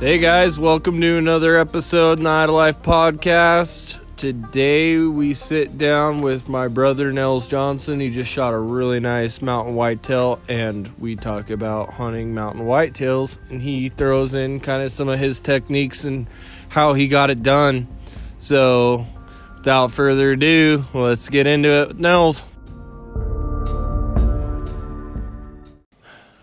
Hey guys, welcome to another episode of Night of Life podcast. Today we sit down with my brother Nels Johnson. He just shot a really nice mountain whitetail, and we talk about hunting mountain whitetails. And he throws in kind of some of his techniques and how he got it done. So, without further ado, let's get into it Nels.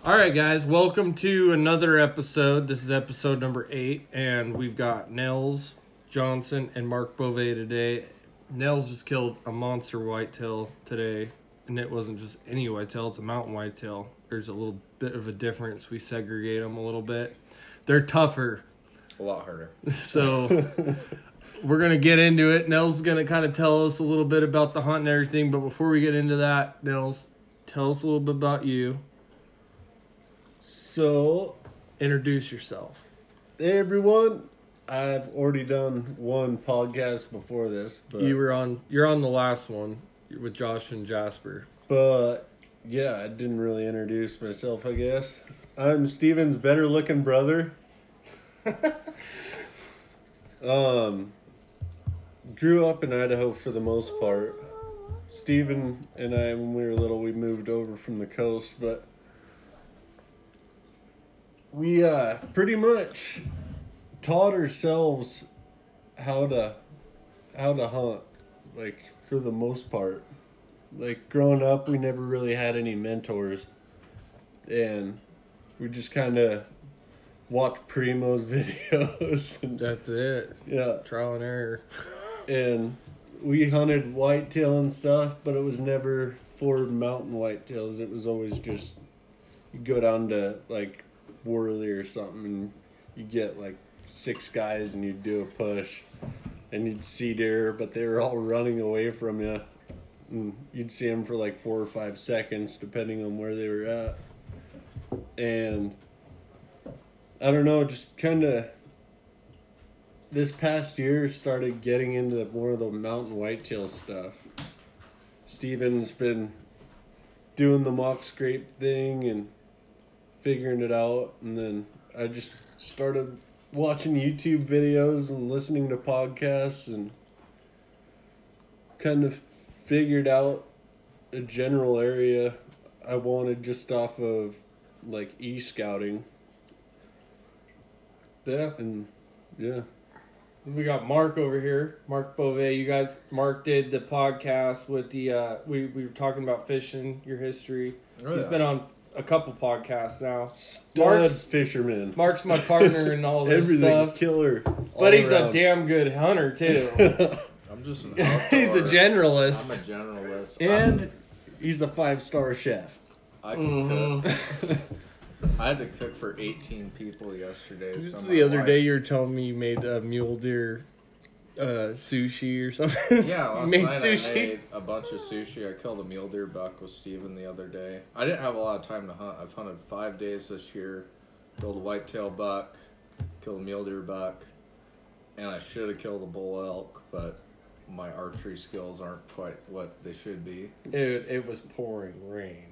All right, guys, welcome to another episode. This is episode number eight, and we've got Nels Johnson and Mark Beauvais today. Nels just killed a monster whitetail today, and it wasn't just any whitetail, it's a mountain whitetail. There's a little bit of a difference. We segregate them a little bit. They're tougher, A lot harder. so we're gonna get into it. Nels is gonna kind of tell us a little bit about the hunt and everything, but before we get into that, Nels, tell us a little bit about you. So, Introduce yourself. hey everyone, I've already done one podcast before this, but You were on. You're on the last one with Josh and Jasper. but yeah, I didn't really introduce myself. I guess I'm Steven's better looking brother. um, grew up in Idaho for the most part. Steven and I, when we were little, we moved over from the coast, but we uh pretty much taught ourselves how to how to hunt like for the most part. Like growing up we never really had any mentors. And we just kind of watched Primos videos. And That's it. yeah. Trial and error. and we hunted whitetail and stuff but it was never for mountain whitetails. It was always just you go down to like Worley or something and you get like six guys and you do a push and you'd see deer but they were all running away from you and you'd see them for like four or five seconds depending on where they were at. And i don't know just kind of this past year started getting into more of the mountain whitetail stuff. Steven's been doing the mock scrape thing and figuring it out and then I just started watching YouTube videos and listening to podcasts and kind of figured out a general area I wanted just off of like e scouting Yeah. and yeah. We got Mark over here. Mark Beauvais. You guys, Mark did the podcast with the. Uh, we we were talking about fishing, your history. Oh, He's yeah. been on a couple podcasts now. Stud Mark's- fisherman. Mark's my partner and all this Everything stuff, killer. but he's a damn good hunter too. I'm just an he's a generalist. I'm a generalist. and he's a five star chef. I can Mhm. cook. I had to cook for 18 people yesterday. This is the other wife- day you were telling me you made a mule deer uh, sushi or something. Yeah, last made night sushi. I made a bunch of sushi. I killed a mule deer buck with Steven the other day. I didn't have a lot of time to hunt. I've hunted five days this year. Killed a whitetail buck, killed a mule deer buck, and I should have killed a bull elk, but my archery skills aren't quite what they should be. Dude, it was pouring rain.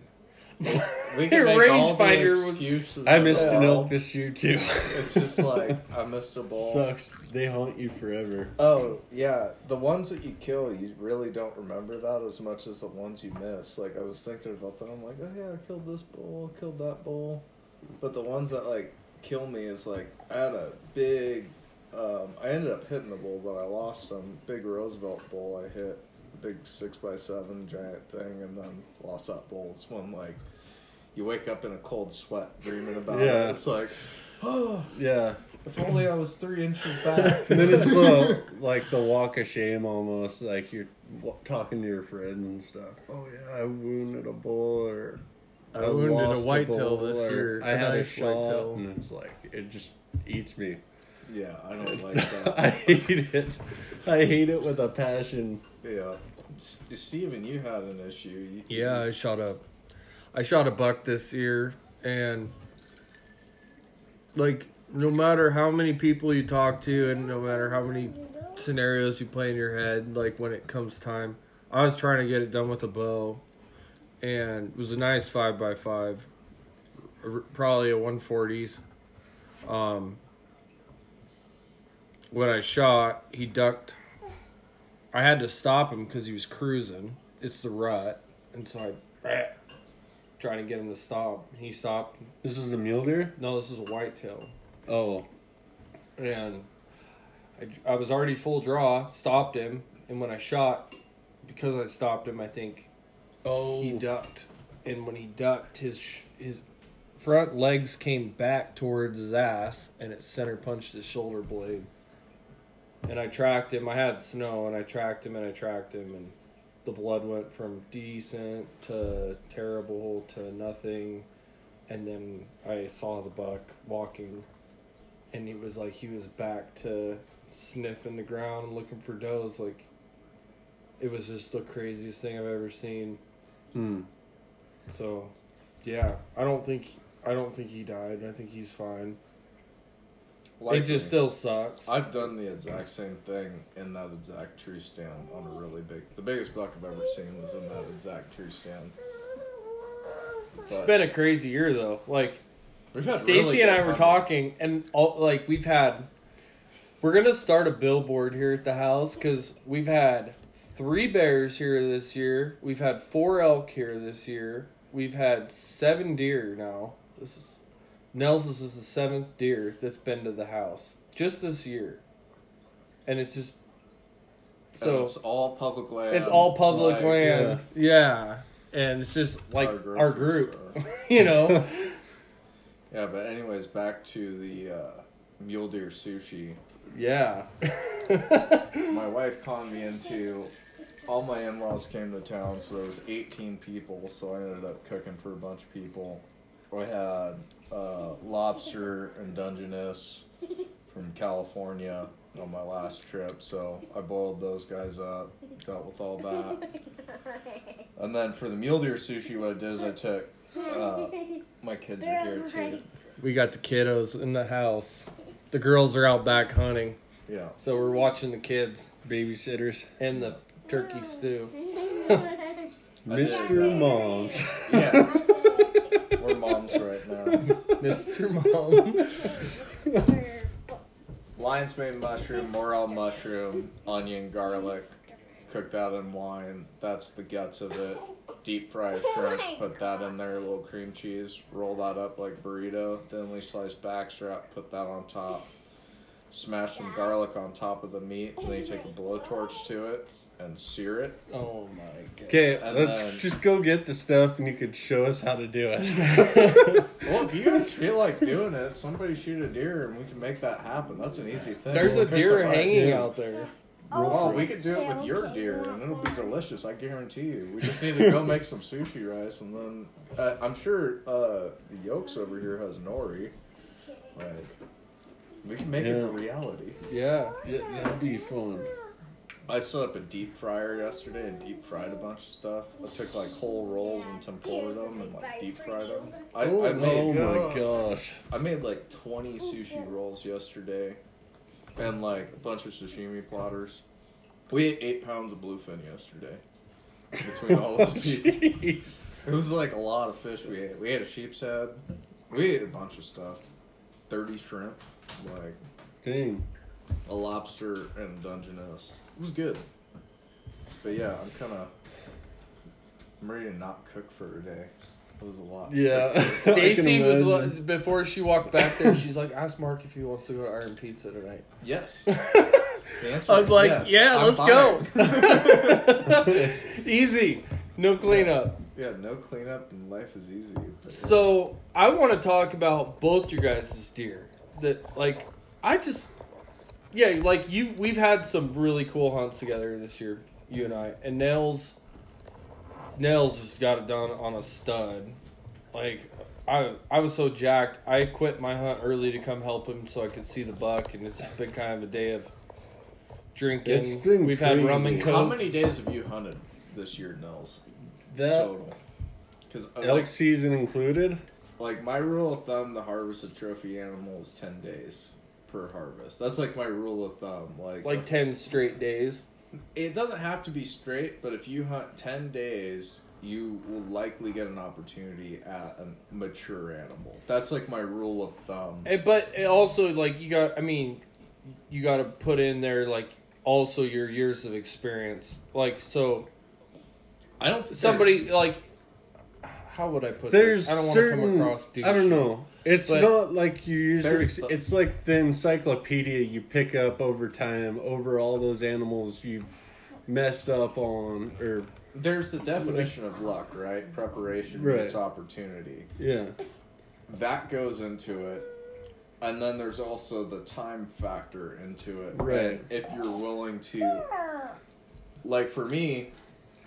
We Your can make all the excuses. I missed an elk this year too. It's just like I missed a bull. Sucks. They haunt you forever. Oh yeah, the ones that you kill, you really don't remember that as much as the ones you miss. Like I was thinking about that, I'm like, oh yeah, I killed this bull, I killed that bull, but the ones that like kill me is like I had a big, um, I ended up hitting the bull, but I lost some big Roosevelt bull. I hit the big six by seven giant thing, and then lost that bull. It's one like you wake up in a cold sweat dreaming about Yeah. it. It's like, oh, Yeah. if only I was three inches back. And then it's the like the walk of shame almost, like you're wa- talking to your friends and stuff. Oh yeah, I wounded a bull, or I wounded a lost whitetail this year. I had nice a shot, whitetail. and it's like it just eats me. Yeah, I don't like that. I hate it. I hate it with a passion. yeah, S- Steven, you had an issue. You, Yeah, I shot a, I shot a buck this year, and like no matter how many people you talk to, and no matter how many scenarios you play in your head, like when it comes time, I was trying to get it done with a bow, and it was a nice five by five, probably a one forties, um, when I shot, he ducked. I had to stop him because he was cruising. It's the rut, and so I trying to get him to stop. He stopped. This was a mule deer. No, this is a whitetail, Oh, and I, I was already full draw. Stopped him, and when I shot, because I stopped him, I think oh, he ducked, and when he ducked, his his front legs came back towards his ass, and it center punched his shoulder blade. And I tracked him. I had snow, and I tracked him, and I tracked him, and the blood went from decent to terrible to nothing, and then I saw the buck walking, and it was like he was back to sniffing the ground, looking for does. Like it was just the craziest thing I've ever seen. Hmm. So, yeah, I don't think I don't think he died. I think he's fine. Likely. It just still sucks. I've done the exact same thing in that exact tree stand on a really big. The biggest buck I've ever seen was in that exact tree stand. It's been a crazy year though. Like Stacy really and I were hunting. talking, and all, like we've had. We're gonna start a billboard here at the house because we've had three bears here this year. We've had four elk here this year. We've had seven deer now. This is Nels. Is the seventh deer that's been to the house just this year, and it's just And so it's all public land. it's all public like, land. Yeah. and it's just like Our our, group, you know. Yeah, but anyways, back to the uh, mule deer sushi. yeah. My wife conned me into. All my in-laws came to town, so there was 18 people. So I ended up cooking for a bunch of people. I had uh, lobster and Dungeness from California on my last trip, so I boiled those guys up, dealt with all that. And then for the mule deer sushi, what I did is I took uh, my kids are here too. we got the kiddos in the house. The girls are out back hunting, Yeah. so we're watching the kids Babysitters. and the turkey stew. Mr. Moms. Yeah. Right now. Mr. Mom. Lion's mane mushroom, morel mushroom, onion, garlic. Cook that in wine. That's the guts of it. Deep a shrimp. Put that in there. A little cream cheese. Roll that up like burrito. Thinly sliced backstrap. Put that on top. Smash some garlic on top of the meat. And then you take a blowtorch to it and sear it. Oh my god. Okay, And let's then- just go get the stuff and you could show us how to do it. Well, if you guys feel like doing it, somebody shoot a deer and we can make that happen. That's an easy thing. There's We'll a cook deer the rice. hanging out there. Oh, we could do it with your deer, and it'll be delicious. I guarantee you. We just need to go make some sushi rice, and then uh, I'm sure uh, the Yoke's over here has nori. Like, we can make it a Yeah. reality. Yeah. Yeah, that'd be fun. I set up a deep fryer yesterday and deep fried a bunch of stuff. I took like whole rolls and tempura them and like deep fried them. I, Oh, I made oh my uh, gosh. I made like 20 sushi rolls yesterday and like a bunch of sashimi platters. We ate eight pounds of bluefin yesterday between all those oh, people. Jeez. It was like a lot of fish we ate. We ate a sheep's head. We ate a bunch of stuff. 30 shrimp, like Dang. a lobster and Dungeness. It was good. But yeah, I'm kind of. I'm ready to not cook for a day. It was a lot. Yeah. I Stacy was imagine. before she walked back there. She's like, "Ask Mark if he wants to go to Iron Pizza tonight." Yes. The I was like, yes. "Yeah, I'm let's fine. go." Easy, no cleanup. Yeah, no cleanup and life is easy. But yeah. So I want to talk about both your guys' deer. That like, I just, yeah, like you, we've had some really cool hunts together this year, you and I, and Nels. Nels just got it done on a stud. Like, I I was so jacked. I quit my hunt early to come help him so I could see the buck, and it's just been kind of a day of drinking. It's been We've had rum and crazy. cokes. How many days have you hunted this year, Nels? That Total. Because uh, elk like, season included? like my rule of thumb to harvest a trophy animal is ten days per harvest. That's like my rule of thumb. Like like ten straight days. it doesn't have to be straight, but if you hunt ten days, you will likely get an opportunity at a mature animal. That's like my rule of thumb. Eh, But it also, like you got, I mean, you got to put in there like also your years of experience. Like so, I don't. think somebody like how would I put There's this? I don't want to certain. come across. I don't douche. know. It's But not like you use. there's Ex- it's like the encyclopedia you pick up over time over all those animals you've messed up on, or There's the definition of luck, right? Preparation Right. meets opportunity. yeah, That goes into it. And then there's also the time factor into it. Right. And if you're willing to, like for me,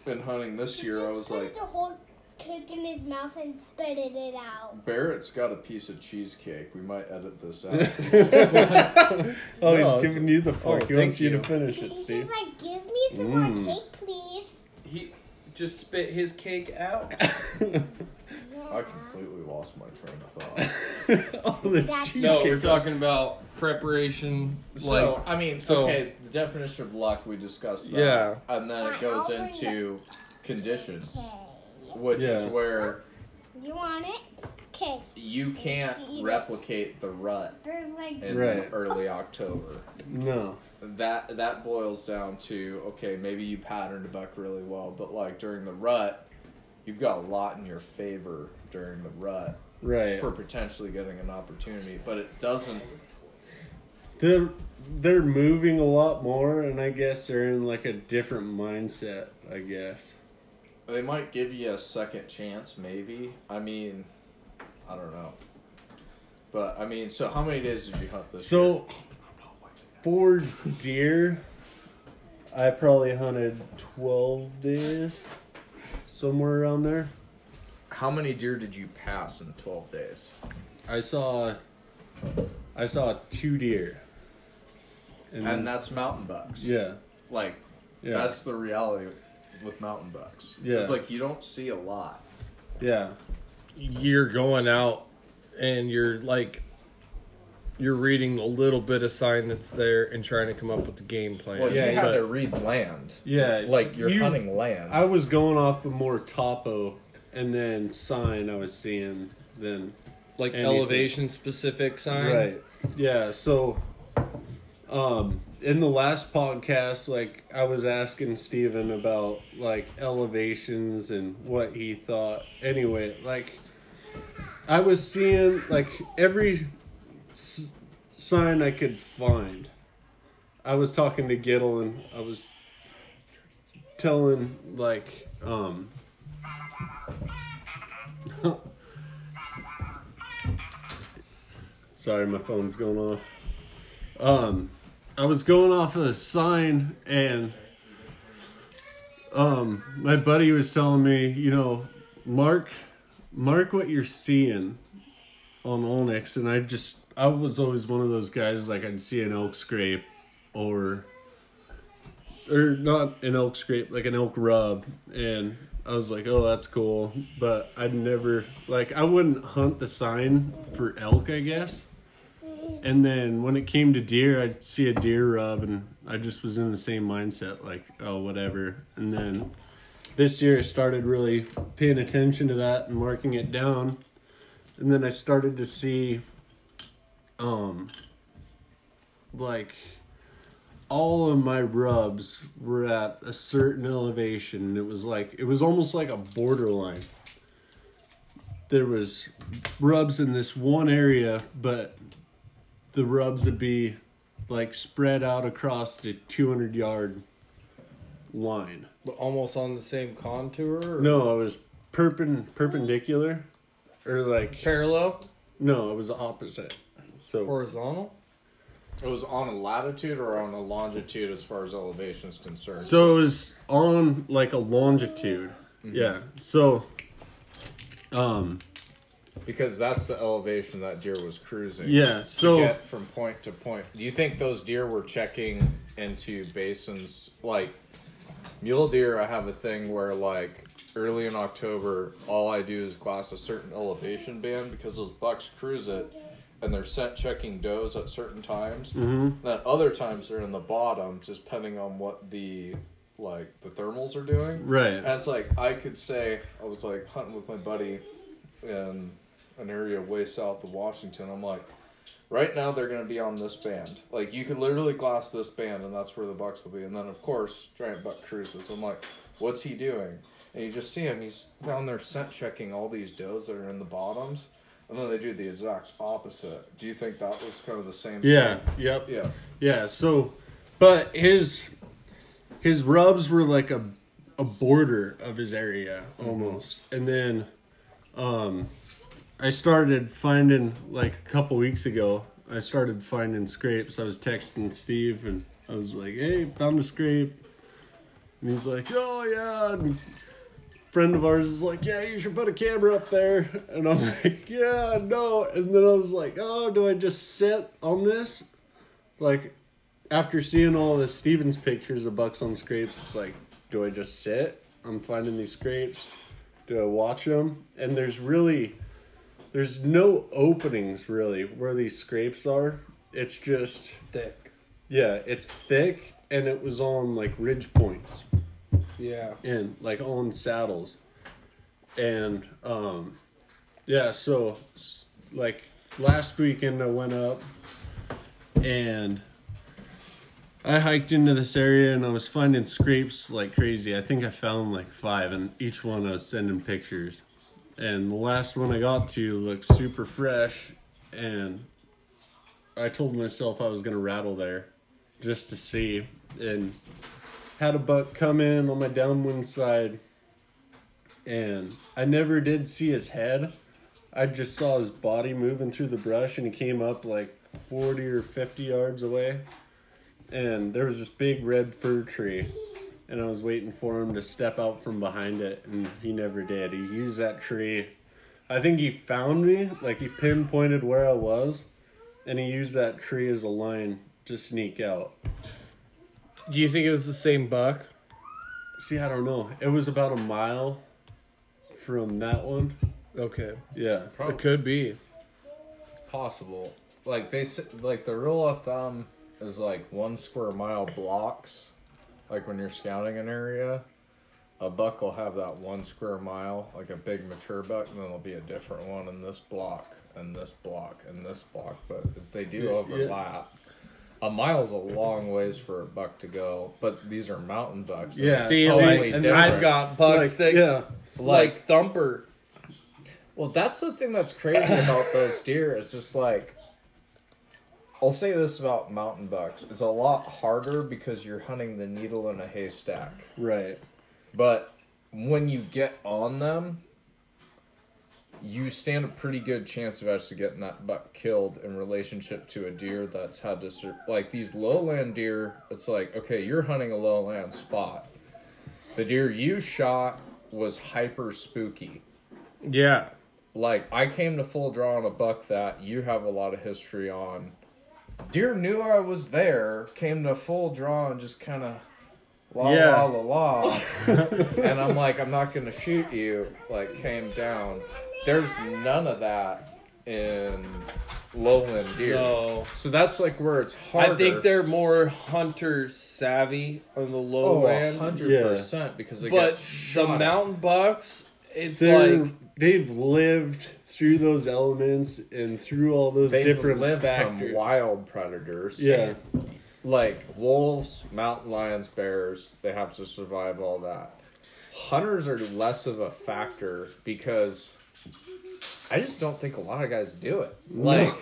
in hunting this year, I was like, the whole cake in his mouth and spitted it out. Barrett's got a piece of cheesecake. We might edit this out. oh, No, he's it's- giving you the fork. oh, he wants thank you to finish it, He's Steve. like, give me some Mm. more cake, please. He just spit his cake out. I completely lost my train of thought. oh, the That's- cheesecake. no, we're talking about preparation. So like I mean, so- okay, the definition of luck we discussed that, Yeah. and then it goes into conditions, Okay. Which is where You want it? Okay. you can't Eat it. replicate the rut There's like in Right. early October. No. That that boils down to okay, maybe you patterned a buck really well, but like during the rut, you've got a lot in your favor during the rut Right. for potentially getting an opportunity, but it doesn't. they're they're moving a lot more, and I guess they're in like a different mindset. I guess. They might give you a second chance, maybe. I mean, I don't know. But I mean, so how many days did you hunt this? year? So, for deer, I probably hunted twelve days, somewhere around there. how many deer did you pass in twelve days? I saw, I saw two deer. And, And that's mountain bucks. yeah, Like yeah, that's the reality with mountain bucks. Yeah. It's like you don't see a lot. yeah, you're going out and you're like you're reading a little bit of sign that's there and trying to come up with the game plan. Well, Yeah, you have but- to read land. yeah. Like you're You- hunting land. I was going off of more topo, and then sign I was seeing. Then like Anything. elevation specific sign. Right. Yeah. So, um, in the last podcast, like I was asking Steven about like elevations and what he thought. Anyway, like I was seeing like every s- sign I could find. I was talking to Gittle and I was telling like um Sorry, my phone's going off. Um, I was going off a sign, and um, my buddy was telling me, you know, mark, mark what you're seeing on onX, and I just, I was always one of those guys like I'd see an elk scrape, or, or not an elk scrape, like an elk rub, and I was like, oh, that's cool, but I'd never, like, I wouldn't hunt the sign for elk, I guess. And then when it came to deer, I'd see a deer rub, and I just was in the same mindset, like, oh, whatever. And then this year, I started really paying attention to that and marking it down. And then I started to see, um, like, all of my rubs were at a certain elevation. And it was like, it was almost like a borderline. There was rubs in this one area, but the rubs would be like spread out across the 200 yard line. But almost on the same contour. Or No, it was perpen- perpendicular, or like Parallel, no, it was opposite. So horizontal. it was on a latitude or on a longitude as far as elevation is concerned. so it was on like a longitude. Yeah. So, um, because that's the elevation that deer was cruising. yeah. to So get from point to point. Do you think those deer were checking into basins like mule deer? I have a thing where like early in October, all I do is glass a certain elevation band because those bucks cruise it, and they're set checking does at certain times. Mm-hmm. Then other times they're in the bottom, just depending on what the like the thermals are doing. right. And it's like I could say I was like hunting with my buddy in an area way south of Washington. I'm like, Right now, they're going to be on this band. Like, you could literally glass this band, and that's where the bucks will be. And then, of course, giant buck cruises. I'm like, what's he doing? And you just see him. He's down there scent checking all these does that are in the bottoms. And then they do the exact opposite. Do you think that was kind of the same Yeah. thing? Yep. Yeah. Yeah, so but his his rubs were like a a border of his area almost. And then um I started finding like a couple weeks ago, I started finding scrapes. I was texting Steve and I was like, "Hey, found a scrape." And he's like, "Oh yeah." And friend of ours is like, "Yeah, you should put a camera up there." And I'm like, "Yeah, no." And then I was like, "Oh, do I just sit on this?" Like after seeing all the Stevens pictures of bucks on scrapes, it's like, do I just sit? I'm finding these scrapes. Do I watch them? And there's really, there's no openings really where these scrapes are. It's just, Thick. yeah, it's thick and it was on like ridge points Yeah. and like on saddles. And, um, yeah, so like last weekend I went up and I hiked into this area and I was finding scrapes like crazy. I think I found like five, and each one I was sending pictures. And the last one I got to looked super fresh, and I told myself I was gonna rattle there just to see. And had a buck come in on my downwind side, and I never did see his head. I just saw his body moving through the brush, and he came up like 40 or 50 yards away and there was this big red fir tree and i was waiting for him to step out from behind it and he never did he used that tree i think he found me like he pinpointed where i was and he used that tree as a line to sneak out Do you think it was the same buck? see i don't know it was about a mile from that one Okay. yeah It could be. Possible. Like they s- like the rule of thumb is like one square mile blocks. Like when you're scouting an area, a buck will have that one square mile, like a big mature buck, and then there'll be a different one in this block and this block and this block. But if they do Yeah, yeah. overlap, a mile's a long ways for a buck to go. But these are mountain bucks. and Yeah, it's See, totally like, and different. I've got bucks like, that yeah like thumper. Well, that's the thing that's crazy about those deer. It's just like, I'll say this about mountain bucks: it's a lot harder because you're hunting the needle in a haystack. right But when you get on them, you stand a pretty good chance of actually getting that buck killed in relationship to a deer that's had to sur- like these lowland deer. It's like okay, you're hunting a lowland spot. The deer you shot was hyper spooky Yeah. like I came to full draw on a buck that you have a lot of history on. Deer knew I was there, came to full draw and just kind of la Yeah. la la la, and I'm like, I'm not gonna shoot you. Like came down. There's none of that in lowland deer. No. So that's like where it's harder. I think they're more hunter savvy on the oh, lowland. hundred percent because they but get the shot at. mountain bucks, it's they're like they've lived through those elements and through all those They've different factors from wild predators. yeah like wolves, mountain lions, bears, they have to survive all that. Hunters are less of a factor because I just don't think a lot of guys do it. Like,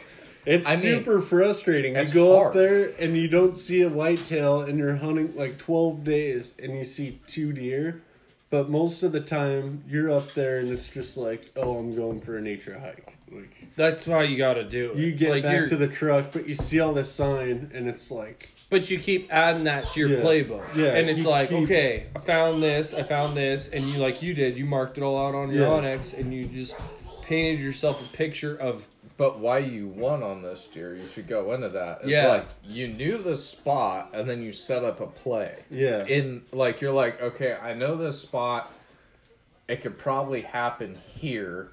It's I mean, super frustrating. You go hard. up there and you don't see a whitetail, and you're hunting like 12 days, and you see two deer. But most of the time, you're up there, and it's just like, oh, I'm going for a nature hike. Like that's why you got to do it. you get like back you're- to the truck, but you see all this sign, and it's like, But you keep adding that to your Yeah. playbook. Yeah, And it's like, keep- okay, I found this, I found this, and you like you did, you marked it all out on your Yeah. onX and you just painted yourself a picture of but why you won on this deer, you should go into that. It's Yeah. like you knew the spot and then you set up a play. yeah, In like you're like, okay, I know this spot. It could probably happen here.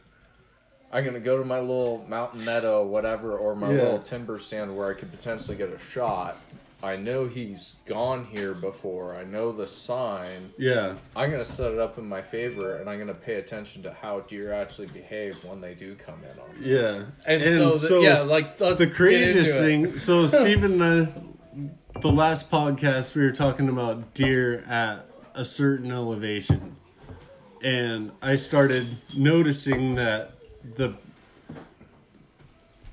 I'm gonna go to my little mountain meadow, whatever, or my Yeah. little timber stand where I could potentially get a shot. I know he's gone here before. I know the sign. Yeah. I'm gonna set it up in my favor, and I'm gonna pay attention to how deer actually behave when they do come in on. me. Yeah. And, so, the, yeah, like the craziest into it. thing. So Steven and I, the last podcast we were talking about deer at a certain elevation, and I started noticing that the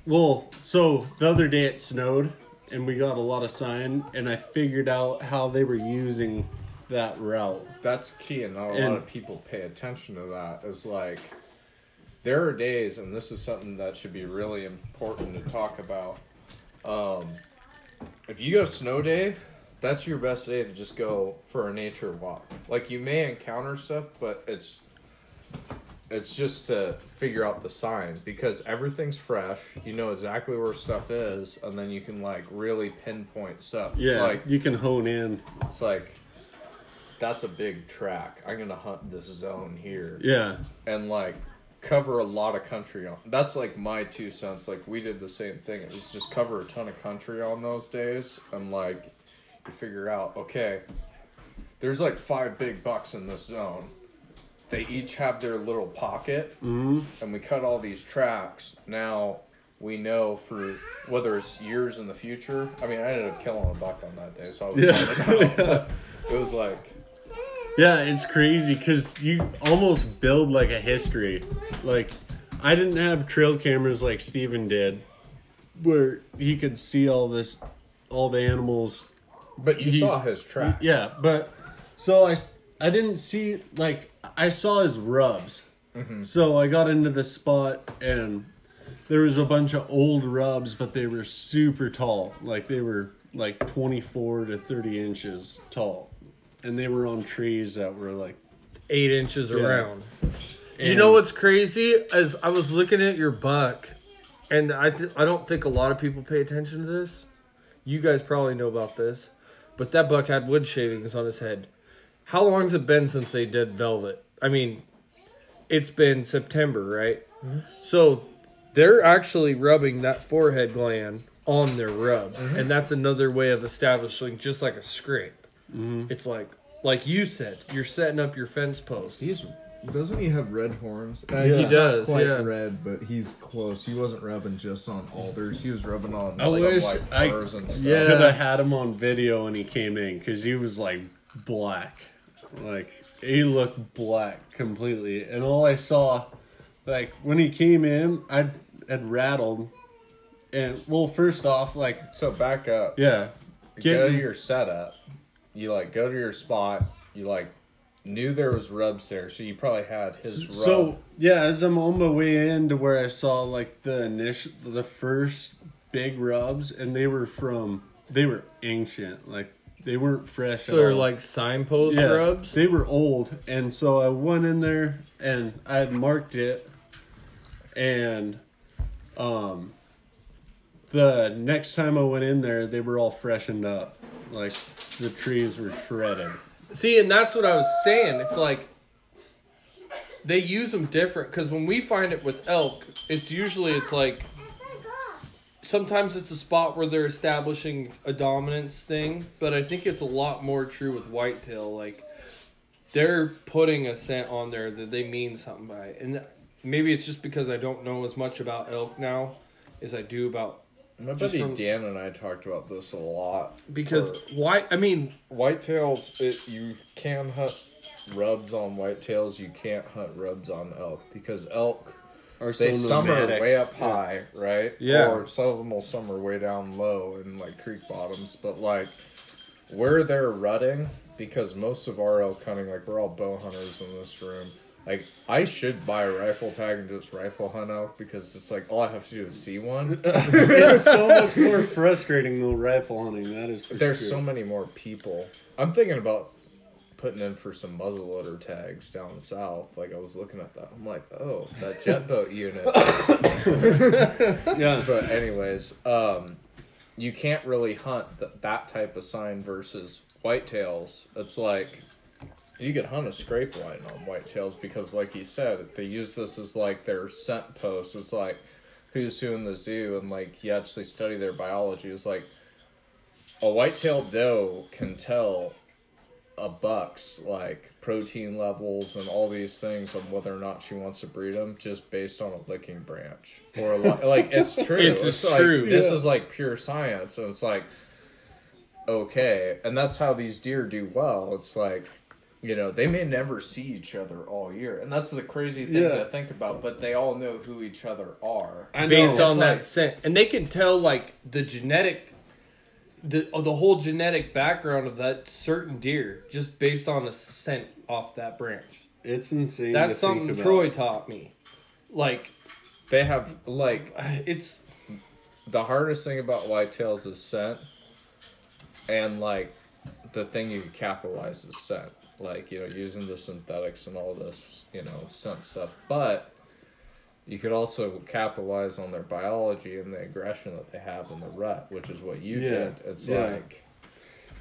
well, so the other day it snowed and we got a lot of sign, and I figured out how they were using that route. That's key, and not a And- lot of people pay attention to that. Is like there are days, and this is something that should be really important to talk about. Um, if you go snow day, that's your best day to just go for a nature walk. Like you may encounter stuff, but it's it's just to figure out the sign because everything's fresh. You know exactly where stuff is, and then you can like really pinpoint stuff. It's Yeah, like you can hone in. it's like that's a big track. I'm gonna hunt this zone here Yeah, and like cover a lot of country on. That's like my two cents. Like we did the same thing. It was just cover a ton of country on those days and like you figure out okay, there's like five big bucks in this zone. They each have their little pocket, hmm and we cut all these tracks. Now we know for whether it's years in the future. I mean, I ended up killing a buck on that day, so I was Yeah. it was like Yeah, it's crazy because you almost build like a history. Like, I didn't have trail cameras like Steven did, where he could see all this, all the animals. But you He's- saw his track. Yeah, but so I, I didn't see like I saw his rubs. Mm-hmm. So I got into the spot and there was a bunch of old rubs, but they were super tall. Like they were like twenty four to thirty inches tall, and they were on trees that were like eight inches Yeah. around. you know what's crazy? As I was looking at your buck, and I th- I don't think a lot of people pay attention to this. You guys probably know about this, but that buck had wood shavings on his head. How long's it been since they did velvet? I mean, it's been September, right? Mm-hmm. So they're actually rubbing that forehead gland on their rubs, mm-hmm. and that's another way of establishing just like a scrape. Mm-hmm. It's like, like you said, you're setting up your fence posts. He's doesn't he have red horns? Uh, Yeah. He does, quite yeah. red, but he's close. He wasn't rubbing just on alders. He was rubbing on I some, wish like I- and stuff. Yeah. could have had him on video when he came in because he was like black, like he looked black completely. And all I saw, like when he came in, I had rattled, and well, first off, like So back up. yeah, go to getting- your setup. You like go to your spot. You like knew there was rubs there, so you probably had his rub. So yeah, as I'm on my way in to where I saw like the initial, the first big rubs, and they were from they were ancient, like they weren't fresh. So they're all. like signpost yeah, rubs. They were old, and so I went in there and I had marked it, and um, the next time I went in there, they were all freshened up, like the trees were shredded. See, and that's what I was saying. It's like they use them different because when we find it with elk, it's usually it's like sometimes it's a spot where they're establishing a dominance thing, but I think it's a lot more true with whitetail. Like they're putting a scent on there that they mean something by, and maybe it's just because I don't know as much about elk now as I do about My buddy from- Dan and I talked about this a lot. because why? I mean, whitetails, it, you can hunt rubs on whitetails. You can't hunt rubs on elk because elk Or they so summer way up high, right? Yeah. Or some of them will summer way down low in like creek bottoms. But like where they're rutting, because most of our elk hunting, like we're all bow hunters in this room. Like I should buy a rifle tag and just rifle hunt elk because it's like all I have to do is see one. it's so much more frustrating than rifle hunting. That is. For There's sure. so many more people. I'm thinking about putting in for some muzzleloader tags down south. Like I was looking at that. I'm like, oh, that jet boat unit. yeah. but anyways, um, you can't really hunt th- that type of sign versus whitetails. It's like you could hunt a scrape line on whitetails because, like you said, they use this as like their scent post. It's like who's who in the zoo, and like you actually study their biology. It's like a white-tailed doe can tell a buck's like protein levels and all these things on whether or not she wants to breed them just based on a licking branch or a lo- like it's true. It's just like, true. This Yeah. is like pure science, and it's like okay, and that's how these deer do well. It's like you know they may never see each other all year, and that's the crazy thing Yeah. to think about. But they all know who each other are. I know. based on It's that like- scent, and they can tell like the genetic, the oh, the whole genetic background of that certain deer just based on a scent off that branch. It's insane. That's to something think about. Troy taught me. Like They have like it's the hardest thing about whitetails is scent, and like the thing you capitalize is scent. Like you know, using the synthetics and all this, you know, scent stuff. But you could also capitalize on their biology and the aggression that they have in the rut, which is what you Yeah, did. It's yeah. like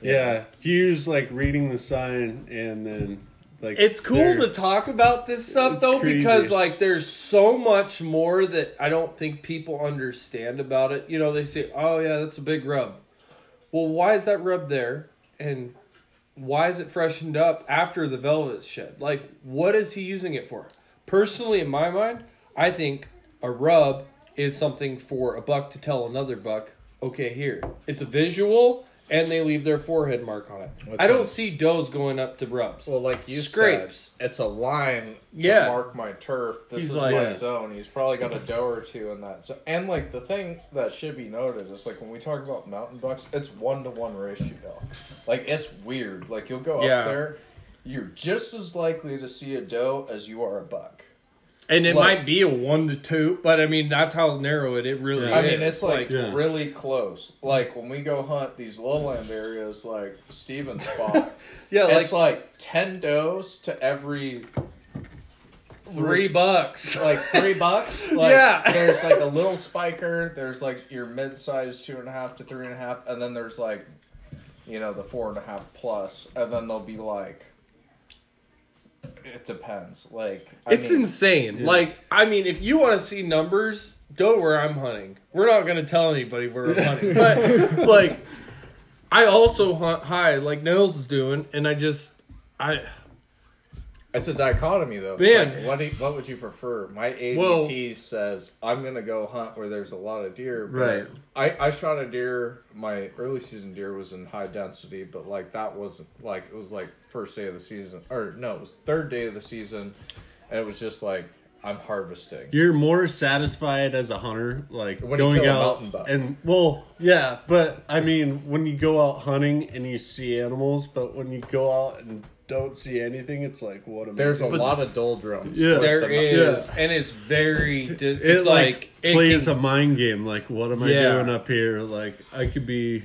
Yeah, you use like reading the sign and then like it's cool to talk about this stuff though crazy. because like there's so much more that I don't think people understand about it. You know, they say, "Oh yeah, that's a big rub." Well, why is that rub there? And why is it freshened up after the velvet's shed? Like, what is he using it for? Personally, in my mind, I think a rub is something for a buck to tell another buck, okay, here. It's a visual, and they leave their forehead mark on it. What's I don't that? see does going up to rubs. Well, like you Scrapes. said, it's a line to Yeah. mark my turf. This He's is like- my Yeah. zone. He's probably got a doe or two in that. So, and like the thing that should be noted is like when we talk about mountain bucks, it's one to one ratio. Like it's weird. Like you'll go Yeah. up there, you're just as likely to see a doe as you are a buck. And it Like- might be a one to two, but I mean that's how narrow it, it really Yeah. I mean, it's like Yeah. really close. Like when we go hunt these lowland areas, like Steven's spot, yeah, like it's like ten does to every three bucks. like three bucks. Like, Yeah. There's like a little spiker. There's like your mid size two and a half to three and a half, and then there's like, you know, the four and a half plus, and then they'll be like. It depends. Like I It's mean, insane. Yeah. Like, I mean, if you want to see numbers, go where I'm hunting. We're not going to tell anybody where I'm hunting. But, like, I also hunt high, like Nels is doing, and I just, I, It's a dichotomy, though. Man. Like, what you, what would you prefer? My ADT Well- says I'm gonna go hunt where there's a lot of deer. But Right. I I shot a deer. My early season deer was in high density, but like that wasn't like it was like first day of the season, or no, it was third day of the season, and it was just like I'm harvesting. You're more satisfied as a hunter, like When you going out and well, yeah, but I mean, when you go out hunting and you see animals, but when you go out and don't see anything, it's like what am There's I a doing? lot of doldrums. Yeah. with there the- is, Yeah. and it's very, di- it it's like, like, it plays can- a mind game. Like, what am I Yeah. doing up here? Like, I could be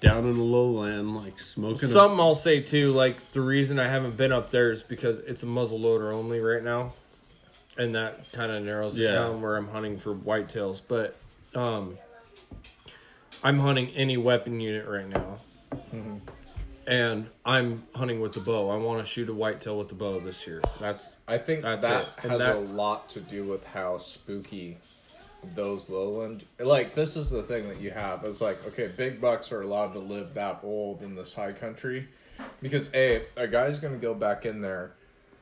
down in the lowland, like smoking. Something I'll say too, like the reason I haven't been up there is because it's a muzzle loader only right now, and that kind of narrows it down where I'm hunting for whitetails. But um, I'm hunting any weapon unit right now, and I'm hunting with the bow. I want to shoot a whitetail with the bow this year. That's I think That's that it. Has that's- a lot to do with how spooky those lowland like this is the thing that you have is like okay big bucks are allowed to live that old in this high country because a a guy's gonna go back in there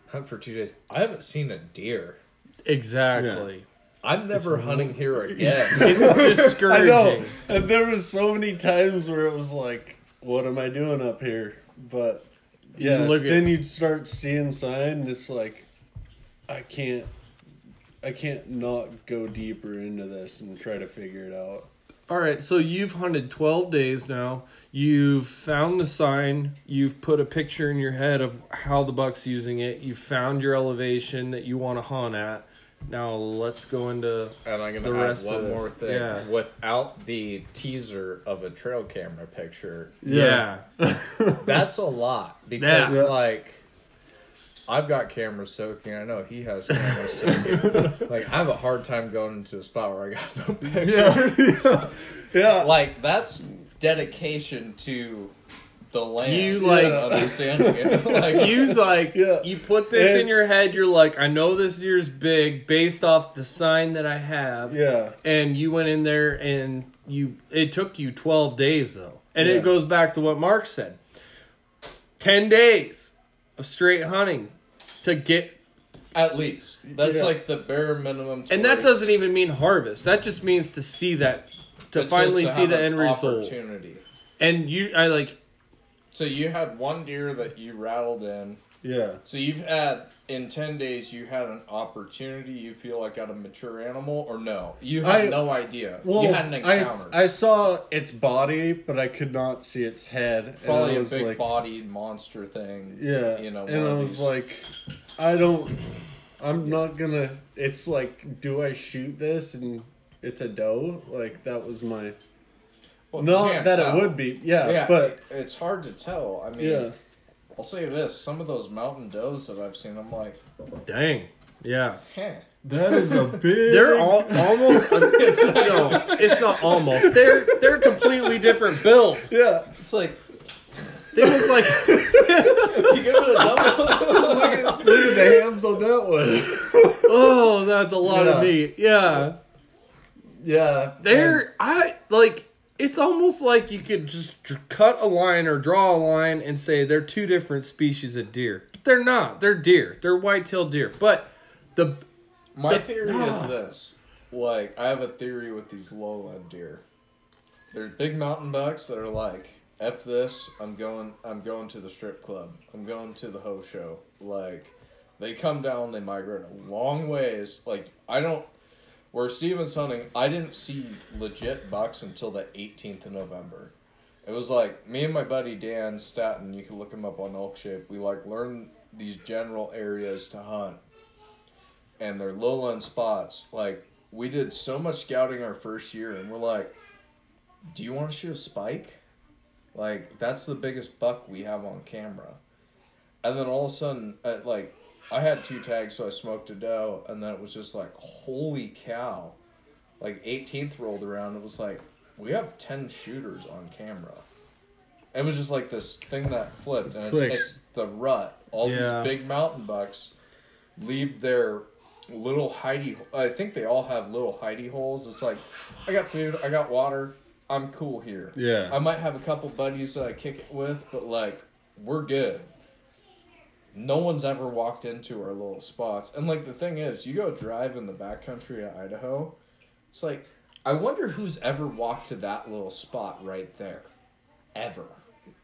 hunt for two days i haven't seen a deer exactly. i'm never hunting here again It's I know, discouraging. and there was so many times where it was like, what am I doing up here? But yeah, at- then you'd start seeing sign, and it's like, I can't, I can't not go deeper into this and try to figure it out. All right, so you've hunted 12 days now. You've found the sign. You've put a picture in your head of how the buck's using it. You've found your elevation that you want to hunt at. Now let's go into and i'm The gonna add rest of one this, more thing yeah. without the teaser of a trail camera picture yeah. That's a lot because Yeah. like I've got cameras soaking. I know he has cameras soaking. like I have a hard time going into a spot where I got no picture. yeah. Like that's dedication to the land. You, like- understanding it. like You like Yeah. you put this in your head. You're like, I know this deer's big based off the sign that I have. Yeah. And you went in there and you. It took you 12 days though, And Yeah. it goes back to what Mark said. 10 days of straight hunting to get At least that's Yeah. like the bare minimum. to and that doesn't even mean harvest. That just means to see that to it's finally to see the an end result. Opportunity. And you I like So you had one deer that you rattled in. Yeah. So you've had in ten days you had an opportunity. You feel like at a mature animal, or no? You had I- no idea. Well, you had an encounter. I, I saw its body, but I could not see its head. Probably a big like, bodied monster thing. Yeah, you know. and I was these- like, I don't. I'm not gonna. It's like, do I shoot this and it's a doe? Like that was my. Well, you not that tell. it would be. Yeah, Yeah, but it's hard to tell. I mean, yeah, I'll say this: some of those mountain does that I've seen, I'm like, dang. Yeah. huh. that is a big. They're all almost no, it's not almost. They're they're completely different build. Yeah, It's like They look like you give it a double. look at the hams on that one. oh, that's a lot Yeah. of meat. Yeah. Yeah, They're I like it's almost like you could just cut a line or draw a line and say they're two different species of deer. But They're not. They're deer. They're white-tailed deer. But the My The- theory Ah. is this: like, I have a theory with these lowland deer. They're big mountain bucks that are like, "F this! I'm going. I'm going to the strip club. I'm going to the hoe show." Like, they come down. They migrate a long ways. Like, I don't. Where Steven's hunting, I didn't see legit bucks until the 18th of November. It was like me and my buddy Dan Staton. You can look him up on Elk Shape. We like learn these general areas to hunt and their lowland spots. Like we did so much scouting our first year, and we're like, "Do you want to shoot a spike?" Like that's the biggest buck we have on camera. And then all of a sudden, uh, like I had two tags, so I smoked a doe, and then it was just like, "Holy cow!" Like 18th rolled around, it was like we have 10 shooters on camera. It was just like this thing that flipped, and it's, it's the rut. All Yeah. these big mountain bucks leave their little hidey. I think they all have little hidey holes. It's like, I got food, I got water, I'm cool here. Yeah. I might have a couple buddies that I kick it with, but like, we're good. No one's ever walked into our little spots. And like, the thing is, you go drive in the backcountry of Idaho, it's like, I wonder who's ever walked to that little spot right there. Ever.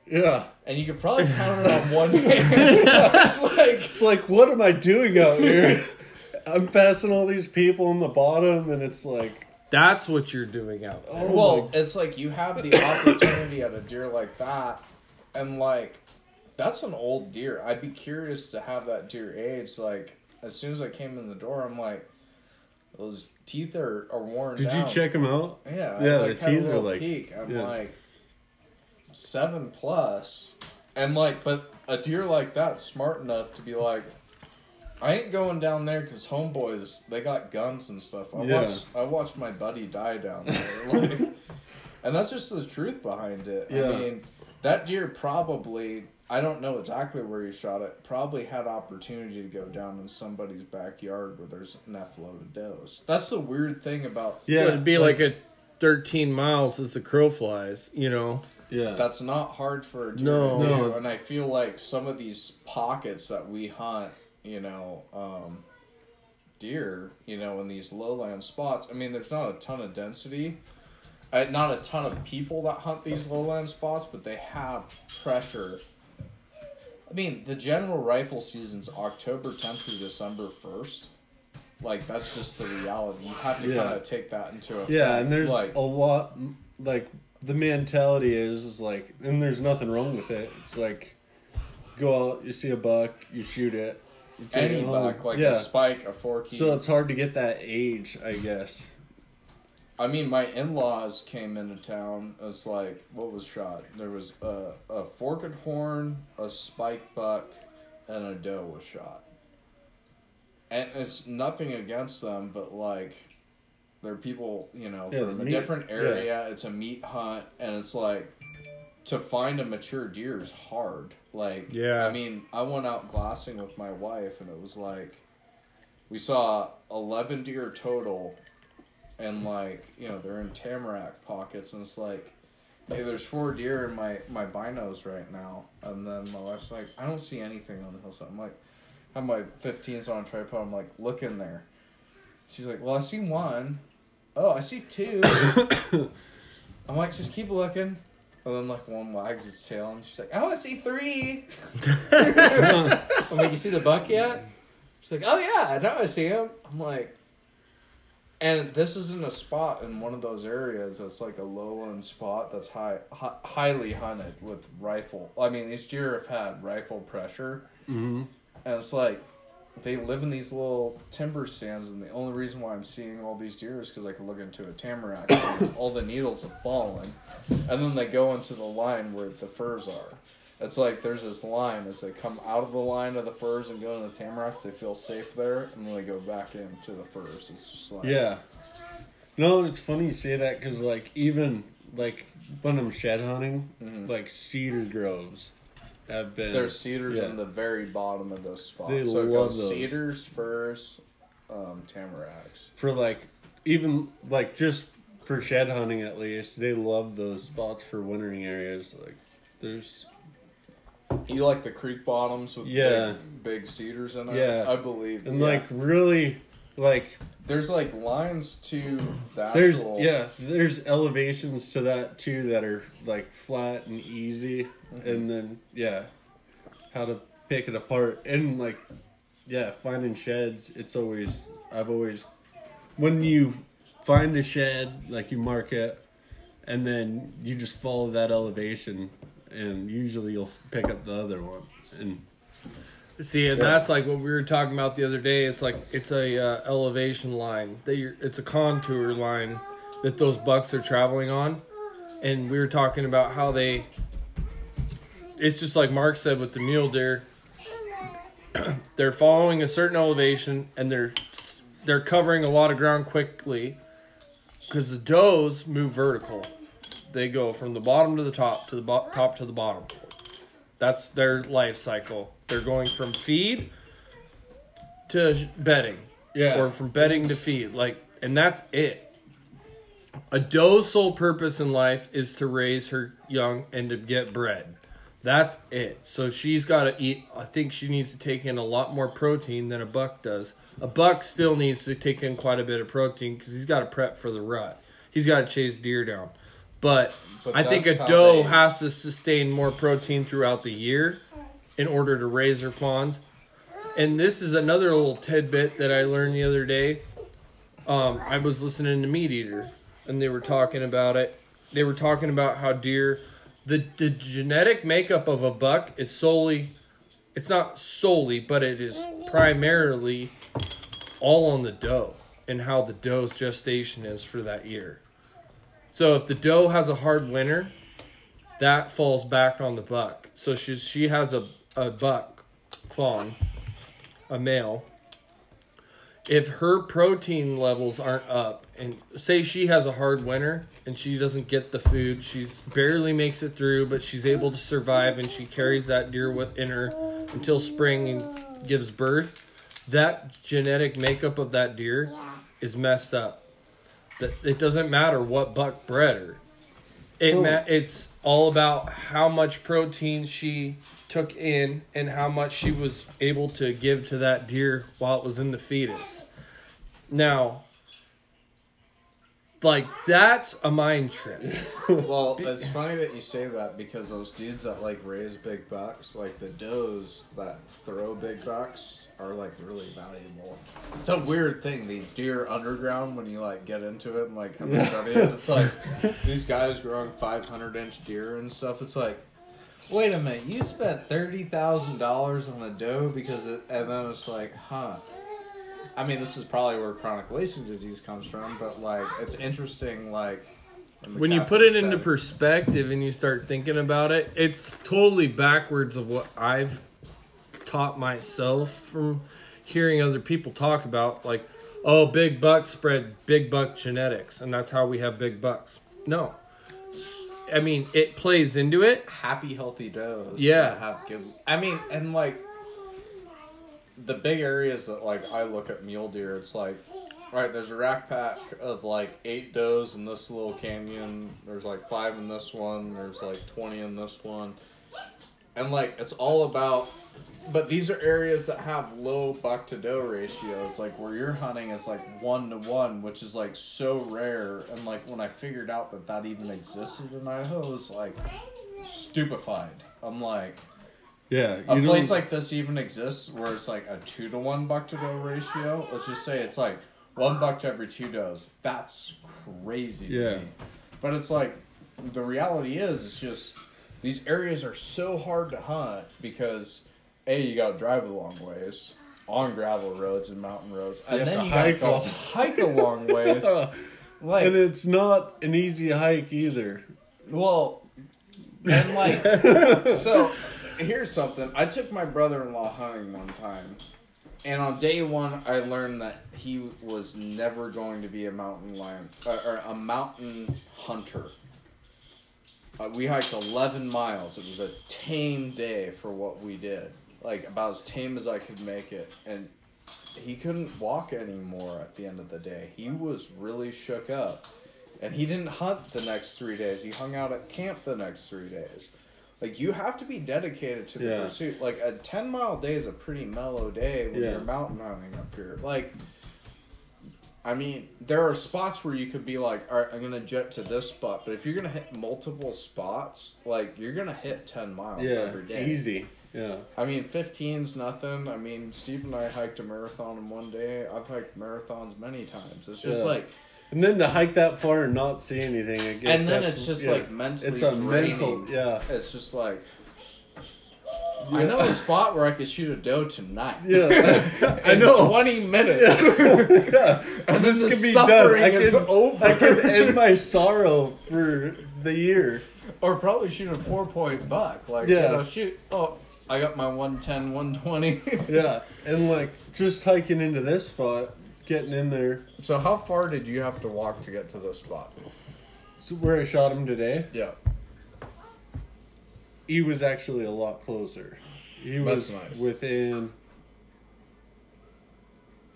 yeah. And you could probably count it on one hand. it's like, It's like, what am I doing out here? I'm passing all these people in the bottom, and it's like, that's what you're doing out there. oh well, my- it's like you have the opportunity at a deer like that, and like that's an old deer. I'd be curious to have that deer age. Like as soon as I came in the door, I'm like, those teeth are, are worn did down. you check them out? Yeah, I, Yeah, like, the teeth are like- peek. I'm yeah. like seven plus, and like, but a deer like that smart enough to be like, I ain't going down there because homeboys they got guns and stuff. I Yeah. watched I watched my buddy die down there, like, and that's just the truth behind it. Yeah. I mean, that deer probably. I don't know exactly where he shot it. Probably had opportunity to go down in somebody's backyard where there's enough loaded does. That's the weird thing about Yeah, It'd be like, a 13 miles as the crow flies, you know. yeah. That's not hard for a deer No. to do, No. and I feel like some of these pockets that we hunt, you know, um, deer, you know, in these lowland spots. I mean, there's not a ton of density, uh, not a ton of people that hunt these lowland spots, but they have pressure. I mean, the general rifle season's October 10th through December 1st. Like that's just the reality. You have to Yeah. kind of take that into account. Yeah, and there's like a lot like the mentality is is like, and there's nothing wrong with it. It's like go out, you see a buck, you shoot it. You take any it home. buck, like yeah. a spike, a forky. so it's hard to get that age, I guess. I mean, my in-laws came into town. It's like what was shot? There was a a forked horn, a spike buck, and a doe was shot. And it's nothing against them, but like, they're people, you know, Yeah, from a meat- different yeah. area. It's a meat hunt, and it's like to find a mature deer is hard. Like, Yeah. I mean, I went out glassing with my wife, and it was like we saw eleven deer total and like you know they're in tamarack pockets and it's like hey, there's four deer in my my binos right now, and then my wife's like, I don't see anything on the hillside. I'm like, have my 15s on a tripod. I'm like, look in there. She's like, well, I see one. Oh, I see two. I'm like, just keep looking. And then like one wags its tail, and she's like, oh, I see three. I'm like, you see the buck yet? She's like, oh yeah, I know I see him. I'm like, and this isn't a spot in one of those areas that's like a lowland spot that's high, hi, highly hunted with rifle. I mean, these deer have had rifle pressure, Mm-hmm. and it's like they live in these little timber stands, and the only reason why I'm seeing all these deer is because I can look into a tamarack. all the needles have fallen, and then they go into the line where the firs are. It's like there's this line as they come out of the line of the firs and go into the tamaracks, they feel safe there, and then they go back into the firs. It's just like Yeah. No, it's funny you say that because, like, even like when I'm shed hunting, Mhm. like cedar groves have been. There's cedars yeah. in the very bottom of those spots. They so love those. cedars, firs, um, tamaracks. for like even like just for shed hunting at least. They love those spots for wintering areas. Like, there's You like the creek bottoms with Yeah. big, big cedars in it? Yeah. I believe. and yeah. like really like there's like lines to the there's yeah there's elevations to that too that are like flat and easy mm-hmm. and then yeah how to pick it apart and like yeah finding sheds it's always i've always when you find a shed like you mark it and then you just follow that elevation and usually you'll pick up the other one and See, and that's like what we were talking about the other day. It's like it's a uh, elevation line. That you're, it's a contour line that those bucks are traveling on, and we were talking about how they. It's just like Mark said with the mule deer. they're following a certain elevation and they're they're covering a lot of ground quickly because the does move vertical. They go from the bottom to the top to the bo- top to the bottom. That's their life cycle. They're going from feed to bedding, yeah or from bedding to feed. Like, and that's it. A doe's sole purpose in life is to raise her young and to get bred. That's it. So she's got to eat. I think she needs to take in a lot more protein than a buck does. A buck still needs to take in quite a bit of protein because he's got to prep for the rut. He's got to chase deer down. But, But I think a doe they- has to sustain more protein throughout the year in order to raise her fawns. And this is another little tidbit that I learned the other day. Um, I was listening to Meat Eater, and they were talking about it. They were talking about how deer, the the genetic makeup of a buck is solely, it's not solely, but it is primarily all on the doe and how the doe's gestation is for that year. So if the doe has a hard winter, that falls back on the buck. So she she has a a buck fawn, a male. If her protein levels aren't up, and say she has a hard winter and she doesn't get the food, she's barely makes it through, but she's able to survive and she carries that deer within her until spring and gives birth. That genetic makeup of that deer is messed up. It doesn't matter what buck bred her. It ma- it's all about how much protein she took in and how much she was able to give to that deer while it was in the fetus. Now, like that's a mind trip. Well, it's funny that you say that because those dudes that like raise big bucks, like the does that throw big bucks, are like really valuable. It's a weird thing. The deer underground when you like get into it and like kind of study it, it's like these guys growing five hundred inch deer and stuff. It's like, wait a minute, you spent thirty thousand dollars on a doe because it, and then it's like, huh. I mean, this is probably where chronic wasting disease comes from, but like, it's interesting, like. When you put it into perspective and you start thinking about it, it's totally backwards of what I've taught myself from hearing other people talk about like, oh, big bucks spread big buck genetics and that's how we have big bucks. No. I mean, it plays into it. happy, healthy does. Yeah. have good. I mean, and like the big areas that like I look at mule deer, it's like right, there's a rack pack of like eight does in this little canyon. There's like five in this one. There's like 20 in this one. And like, it's all about. But these are areas that have low buck to doe ratios. Like, where you're hunting is like one to one, which is like so rare. And like, when I figured out that that even existed in Idaho, I was like stupefied. I'm like, Yeah, a place like this even exists where it's like a two to one buck to doe ratio. Let's just say it's like one buck to every two does. That's crazy. To Yeah. Me. But it's like the reality is, it's just these areas are so hard to hunt because a you got to drive a long ways on gravel roads and mountain roads, and You then you got to hike go a- hike a long ways. Like and it's not an easy hike either. Well, and like, so here's something. I took my brother in law hunting one time, and on day one, I learned that he was never going to be a mountain lion uh, or a mountain hunter. Uh, we hiked 11 miles. It was a tame day for what we did, like about as tame as I could make it, and he couldn't walk anymore at the end of the day. He was really shook up. And he didn't hunt the next three days. He hung out at camp the next three days. Like you have to be dedicated to the Yeah. pursuit. Like a ten mile day is a pretty mellow day when Yeah. you're mountain hunting up here. Like I mean, there are spots where you could be like, all right, I'm gonna jet to this spot, but if you're gonna hit multiple spots, like you're gonna hit ten miles Yeah, every day. easy. Yeah, I mean, 15's nothing. I mean, Steve and I hiked a marathon in one day. I've hiked marathons many times. It's just like, and then to hike that far and not see anything, I guess. and then it's just yeah. like mentally it's a draining. mental. Yeah, It's just like, I know a spot where I could shoot a doe tonight. yeah. I In know. 20 minutes. yeah. And this then could be done. suffering I is could, over. I could end my sorrow for the year. or probably shoot a four point buck. Like, Yeah. you know, shoot. Oh, I got my 110, 120. Yeah, and like just hiking into this spot, getting in there. so, how far did you have to walk to get to this spot? So where I shot him today, Yeah. he was actually a lot closer. He That's was nice. within,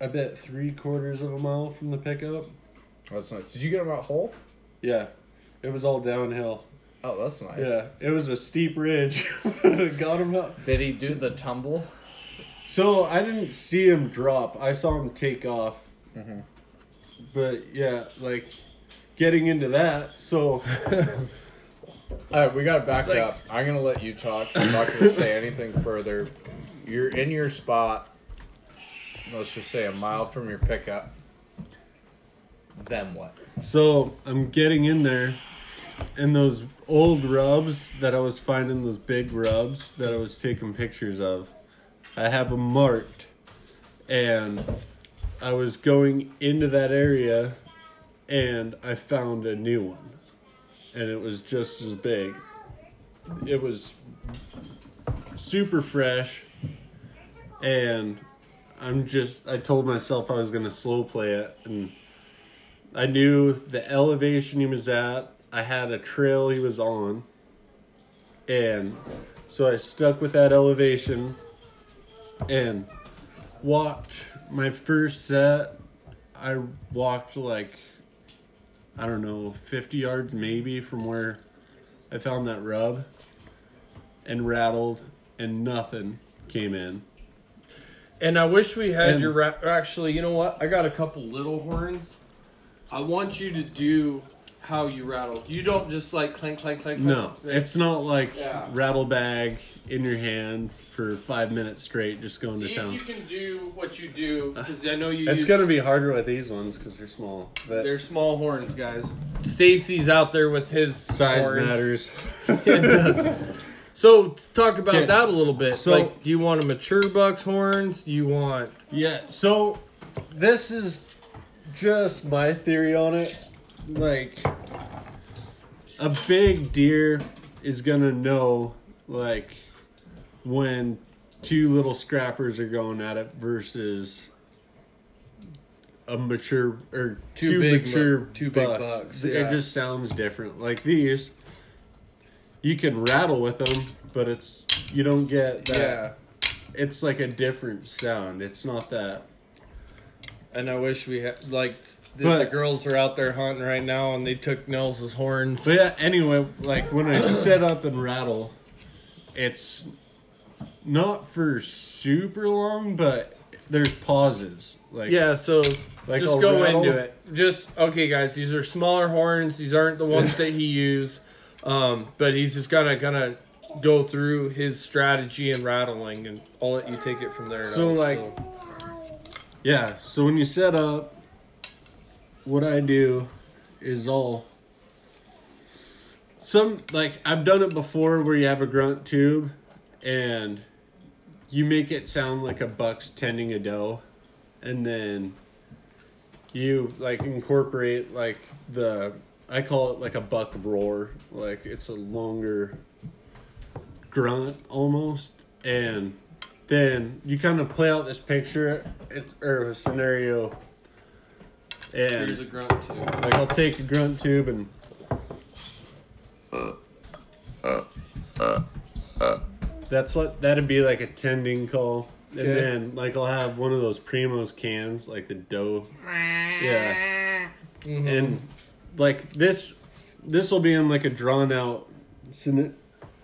I bet three quarters of a mile from the pickup. That's nice. Did you get him out whole? Yeah, it was all downhill. Oh, that's nice. Yeah, it was a steep ridge. Got him up. Did he do the tumble? So I didn't see him drop. I saw him take off. Mm-hmm. But yeah, like getting into that. So All right, we got to back Like- up. I'm gonna let you talk. I'm not gonna say anything further. You're in your spot. Let's just say a mile from your pickup. Then what? So I'm getting in there, and those old rubs that I was finding, those big rubs that I was taking pictures of, I have them marked, and I was going into that area, and I found a new one, and it was just as big. It was super fresh, and I'm just, I told myself I was gonna slow play it, and I knew the elevation he was at. I had a trail he was on. And so I stuck with that elevation and walked my first set. I walked like, I don't know, 50 yards maybe from where I found that rub and rattled, and nothing came in. And I wish we had And- your ra- actually. You know what? I got a couple little horns. I want you to do how you rattle. You don't just like clank, clank, clank. No, clank. it's not like Yeah. rattle bag in your hand for five minutes straight, just going See to if town. you can do what you do because I know you. It's use, gonna be harder with these ones because they're small. But They're small horns, guys. Stacy's out there with his size horns. matters. it does. So t- talk about Okay. that a little bit. So- like, do you want a mature buck's horns? Do you want? Yeah. So this is just my theory on it. Like a big deer is gonna know like when two little scrappers are going at it versus a mature or Two two, big mature bu- two big bucks. bucks, yeah. It just sounds different. Like these, you can rattle with them, but it's you don't get that. It's like a different sound. It's not that. And I wish we had like the, But- the girls are out there hunting right now, and they took Nels's horns. So yeah, anyway, like when I set up and rattle, it's not for super long, but there's pauses. Like Yeah, so Like just go rattle? into it. Just okay, guys. These are smaller horns. These aren't the ones that he used, um, but he's just gonna gonna go through his strategy and rattling, and I'll let you take it from there. So, Nels, like- Yeah, so when you set up, what I do is I'll some like I've done it before where you have a grunt tube and you make it sound like a buck's tending a doe and then you like incorporate like the I call it like a buck roar. Like it's a longer grunt almost. And then you kind of play out this picture it, or a scenario and here's a grunt too. like I'll take a grunt tube and uh, uh, uh, that's like that'd be like a tending call. And Okay. then like I'll have one of those Primos cans, like the doe. Yeah. Mhm. And like this this will be in like a drawn out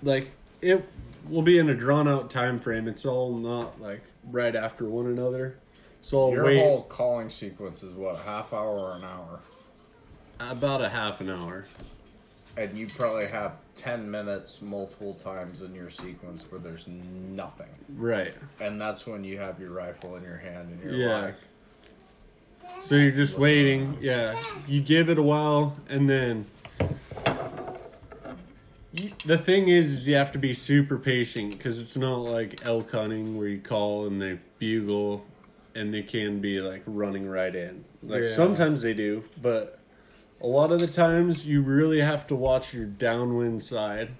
like it will be in a drawn out time frame. It's all not like right after one another. So I'll Your wait whole calling sequence is what a half hour or an hour, about a half an hour. and you probably have ten minutes multiple times in your sequence where there's nothing, Right. and that's when you have your rifle in your hand and you're Yeah. like, So you're just waiting. Yeah. You give it a while and then you, the thing is, is you have to be super patient because it's not like elk hunting where you call and they bugle and they can be like running right in. Like Yeah. sometimes they do, but a lot of the times you really have to watch your downwind side.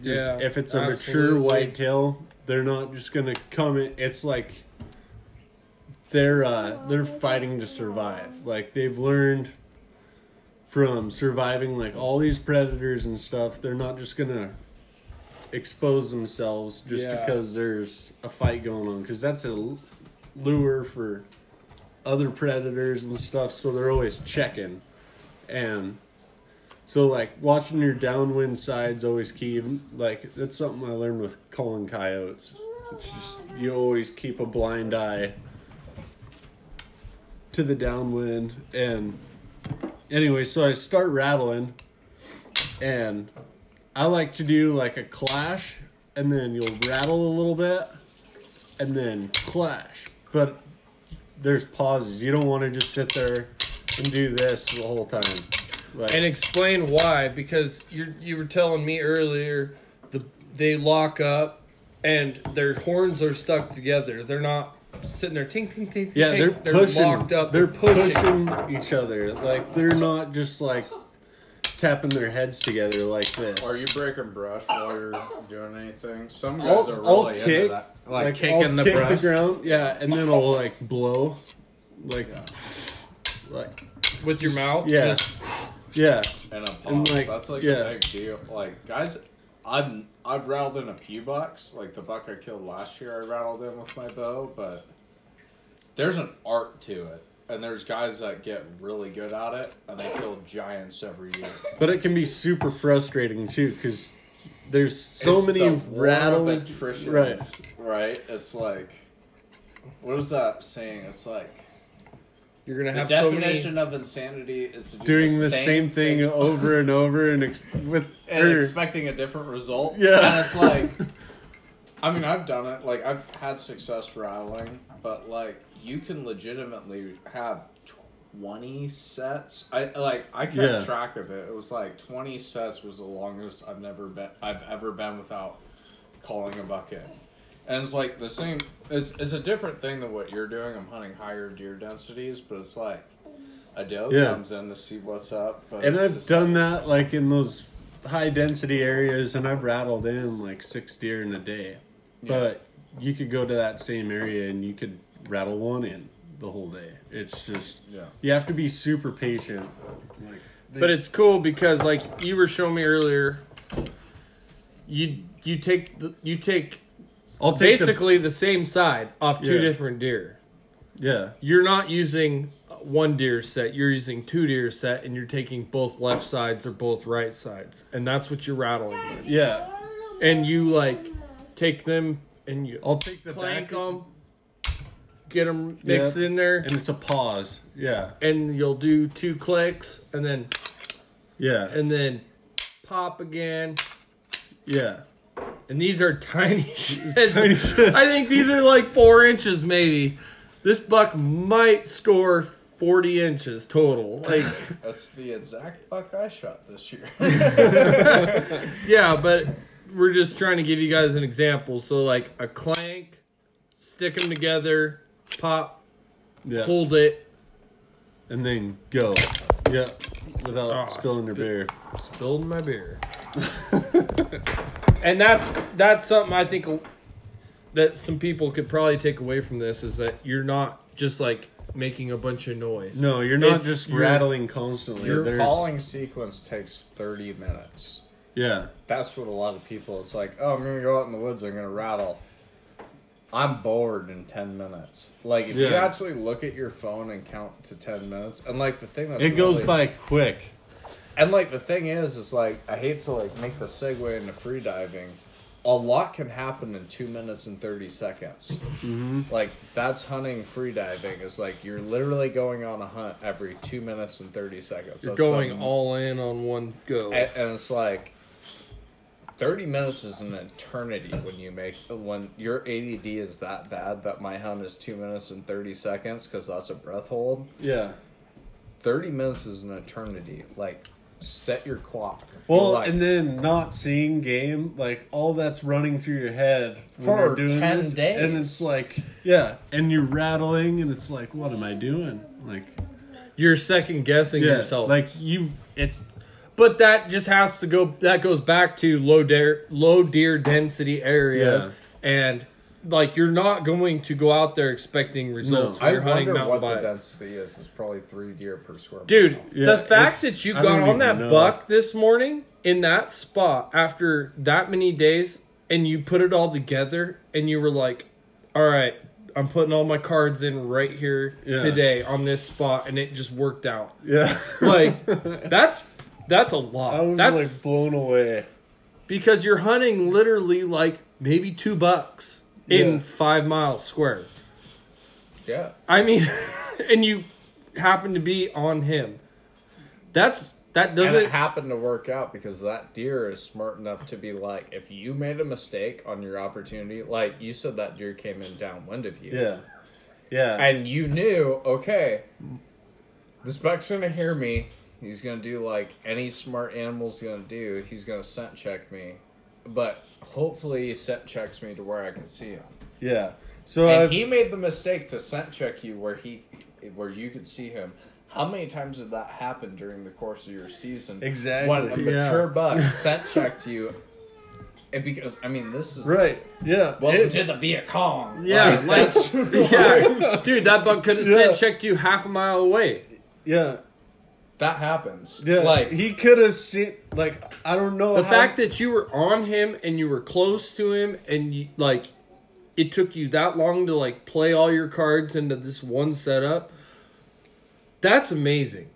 Yeah, if it's a mature whitetail, they're not just gonna come in. It's like they're uh, they're fighting to survive. Like they've learned from surviving like all these predators and stuff. They're not just gonna expose themselves just Yeah. because there's a fight going on. Because that's a lure for other predators and stuff. So they're always checking, and so like watching your downwind side's always key. Like that's something I learned with calling coyotes. It's just you always keep a blind eye to the downwind and anyway, so I start rattling and I like to do like a clash and then you'll rattle a little bit and then clash. But there's pauses. You don't want to just sit there and do this the whole time. Like, and explain why because you you were telling me earlier the they lock up and their horns are stuck together. They're not sitting there tink tink tink. yeah, tink. they're pushing. locked up. They're pushing each other. Like they're not just like tapping their heads together like this. Are you breaking brush while you're doing anything? Some guys I'll, are I'll really into kick, that. like, Like, kicking I'll the kick brush. the ground, yeah, and then I'll like blow, like, like, with your mouth. Yeah. Just, yeah, and a pop. And, like, That's like yeah. a big deal. Like guys, I've I've rattled in a few bucks. Like the buck I killed last year, I rattled in with my bow. But there's an art to it, and there's guys that get really good at it, and they kill giants every year. but it can be super frustrating too because there's so It's many the war attrition, right? Right. It's like, what is that saying? It's like. You're gonna The have so definition many. of insanity is to do Doing the same thing over and over and ex- with and expecting a different result. Yeah. and it's like, I mean, I've done it. Like I've had success rattling, but like you can legitimately have twenty sets. I like I kept Yeah. track of it. It was like twenty sets was the longest I've never been. I've ever been without calling a bucket. And it's like the same. It's it's a different thing than what you're doing. I'm hunting higher deer densities, but it's like a doe Yeah. comes in to see what's up. But and I've just done that like in those high density areas, and I've rattled in like six deer in a day. But you could go to that same area and you could rattle one in the whole day. It's just Yeah. you have to be super patient. Like, But it's cool because like you were showing me earlier. You you take the, you take I'll take basically the, same side off two Yeah. different deer. Yeah. You're not using one deer set, you're using two deer set, and you're taking both left sides or both right sides. And that's what you're rattling with. Yeah. And you like take them and you I'll take the clank back them, get them mixed in there, and it's a pause. Yeah. and you'll do two clicks and then Yeah. and then pop again. yeah. And these are tiny sheds. Tiny sheds. I think these are like four inches, maybe. This buck might score forty inches total. Like, That's the exact buck I shot this year. yeah, but we're just trying to give you guys an example. So, like a clank, stick them together, pop, Yeah. hold it, and then go. Yeah. Without Oh, spilling your beer. spilled my beer. And that's that's something I think that some people could probably take away from this is that you're not just like making a bunch of noise. No, you're not It's- just you're- rattling constantly. Your There's- calling sequence takes 30 minutes. Yeah. That's what a lot of people, it's like, oh, I'm going to go out in the woods, I'm going to rattle. I'm bored in 10 minutes. Like, if you Yeah. actually look at your phone and count to 10 minutes, and like the thing that's It goes really- by quick. And like the thing is, is like I hate to like make the segue into free diving. A lot can happen in two minutes and thirty seconds. Mm-hmm. Like that's hunting free diving. Is like you're literally going on a hunt every two minutes and thirty seconds. You're That's going something- all in on one go. and, and it's like 30 minutes is an eternity when you make when your ADD is that bad that my hunt is 2 minutes and 30 seconds cuz that's a breath hold. Yeah. 30 minutes is an eternity. Like set your clock. Well, Like, and then not seeing game, like all that's running through your head when For you're doing 10 this, days. and it's like, yeah, and you're rattling, and it's like, what am I doing? Like, You're second guessing yeah, yourself. like you, it's but that just has to go that goes back to low deer low deer density areas Yeah. and like you're not going to go out there expecting results I when you're hunting wonder mountain what the density is. It's probably three deer per square mile. Dude, Yeah, the fact that you I got don't on even that know. buck this morning in that spot after that many days and you put it all together and you were like, all right, I'm putting all my cards in right here Yeah. today on this spot and it just worked out. yeah, Like that's that's a lot. I was that's like blown away. because you're hunting literally like maybe two bucks in Yeah. five miles square. Yeah. I mean, and you happen to be on him. That's that doesn't it happened to work out because that deer is smart enough to be like, if you made a mistake on your opportunity, like you said, that deer came in downwind of you. Yeah, yeah, And you knew, okay, this buck's gonna hear me. He's gonna do like any smart animal's gonna do. He's gonna scent check me, but hopefully he scent checks me to where I can see him. yeah. So And I've- he made the mistake to scent check you where he, where you could see him. How many times did that happen during the course of your season? Exactly. When a Yeah. mature buck scent checked you, and because I mean this is right, yeah, Welcome it- to the Viet Cong. Yeah, Like, like- yeah, dude, that buck could have Yeah. scent checked you half a mile away. yeah, that happens. yeah. like he could have seen, like, I don't know The how- fact that you were on him and you were close to him and you, like it took you that long to like play all your cards into this one setup. That's amazing.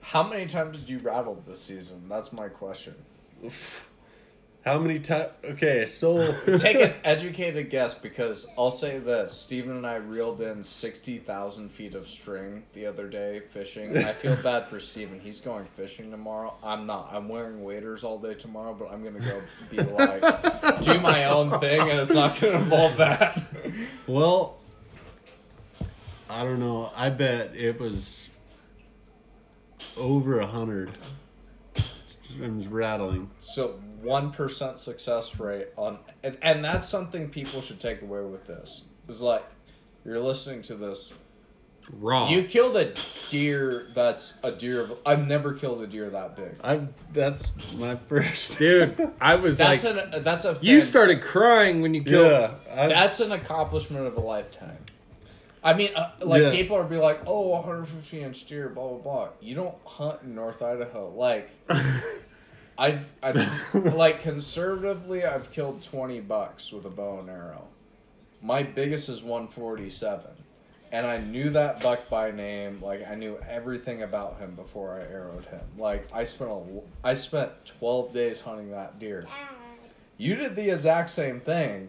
How many times did you rattle this season? That's my question. How many times? Okay, so Take an educated guess because I'll say this: Steven and I reeled in sixty thousand feet of string the other day fishing. I feel bad for Steven. He's going fishing tomorrow. I'm not. I'm wearing waders all day tomorrow, but I'm gonna go be like do my own thing, and it's not gonna involve that. Well, I don't know. I bet it was over a hundred. It was rattling. So one percent success rate on, and, and that's something people should take away with this. Is like you're listening to this. Raw. You killed a deer that's a deer of. I've never killed a deer that big. I. That's my first. Dude, I was That's like an that's a you started crying when you killed Yeah, I, That's an accomplishment of a lifetime. I mean, uh, like Yeah. people are be like, "Oh, 150 inch deer, blah blah blah." You don't hunt in North Idaho. Like, I've, I've like conservatively, I've killed 20 bucks with a bow and arrow. My biggest is 147, and I knew that buck by name. Like I knew everything about him before I arrowed him. Like I spent a, I spent twelve days hunting that deer. You did the exact same thing,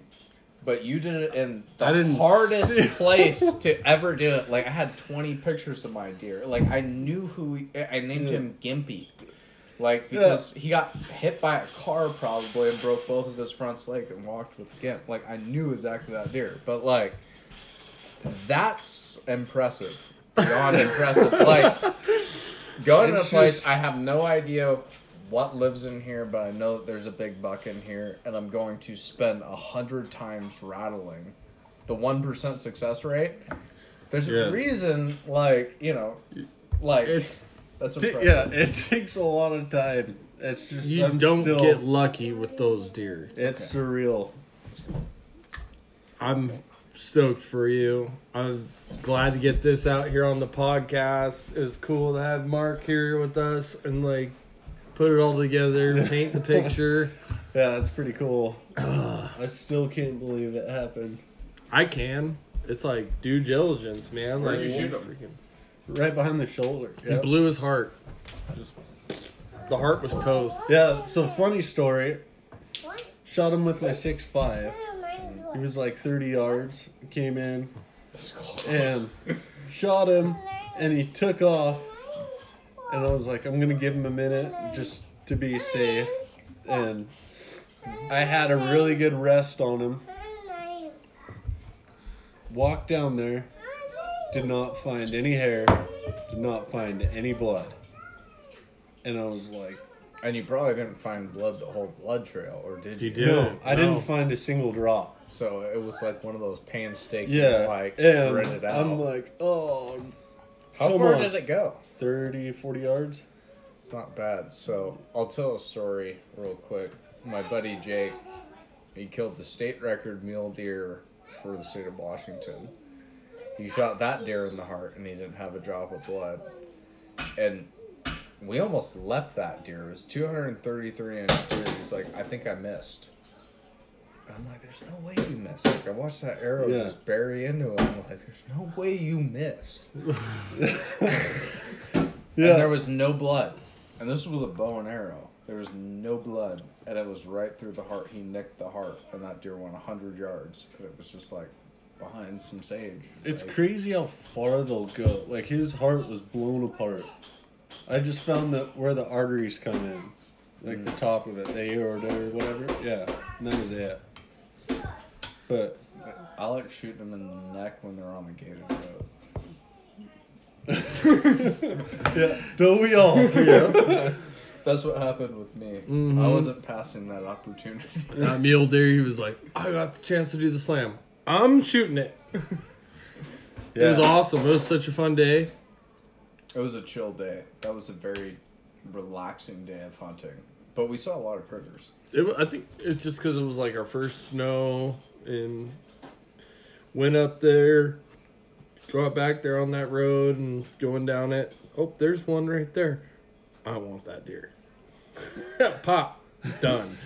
but you did it in the hardest see- place to ever do it. Like I had twenty pictures of my deer. Like I knew who he, I named him Gimpy. Like because he got hit by a car probably and broke both of his front legs and walked with a gimp. Like I knew exactly that deer. But like that's impressive. Beyond impressive. Like going to a place just- I have no idea what lives in here, but I know that there's a big buck in here, and I'm going to spend a hundred times rattling the one percent success rate. There's Yeah. a reason, like you know, like It's that's t- impressive. yeah, it takes a lot of time. It's just You I'm don't still, get lucky with those deer. It's surreal. I'm stoked for you. I was glad to get this out here on the podcast. It was cool to have Mark here with us and like put it all together, paint the picture. Yeah, that's pretty cool. I still can't believe it happened. I can. It's like due diligence, man. Where'd like you shoot freaking- Right behind the shoulder. He blew his heart. Just the heart was toast. Yeah, so funny story. What? Shot him with my six five. He was like 30 yards. Came in That's close. and shot him, and he took off. And I was like, I'm gonna give him a minute just to be safe. And I had a really good rest on him. Walked down there, did not find any hair, did not find any blood. And I was like, and you probably didn't find blood the whole blood trail, or did you? You did. no, I No. didn't find a single drop. So it was like one of those painstaking, Yeah, like and rented out. I'm like, oh, How come far on. did it go? 30, 40 yards. It's not bad. So I'll tell a story real quick. My buddy Jake, he killed the state record mule deer for the state of Washington. He shot that deer in the heart and he didn't have a drop of blood. And we almost left that deer. It was 233 inch deer. He's like, I think I missed. And I'm like, there's no way you missed. Like, I watched that arrow Yeah. just bury into him. I'm like, there's no way you missed. And there was no blood. And this was with a bow and arrow. There was no blood. And it was right through the heart. He nicked the heart. And that deer went 100 yards. And it was just like behind some sage. It's Like, crazy how far they'll go. Like his heart was blown apart. I just found that where the arteries come in, like the top of it, the aorta or whatever. Yeah, and that was it. But I like shooting them in the neck when they're on the gated road. yeah, don't we all? Yeah. That's what happened with me. Mhm. I wasn't passing that opportunity. That mule deer, he was like, I got the chance to do the slam. I'm shooting it. It was awesome. It was such a fun day. It was a chill day. That was a very relaxing day of hunting. But we saw a lot of critters. It, wa- I think it's just because it was like our first snow and went up there, got back there on that road and going down it. Oh, there's one right there. I want that deer. Pop. Done.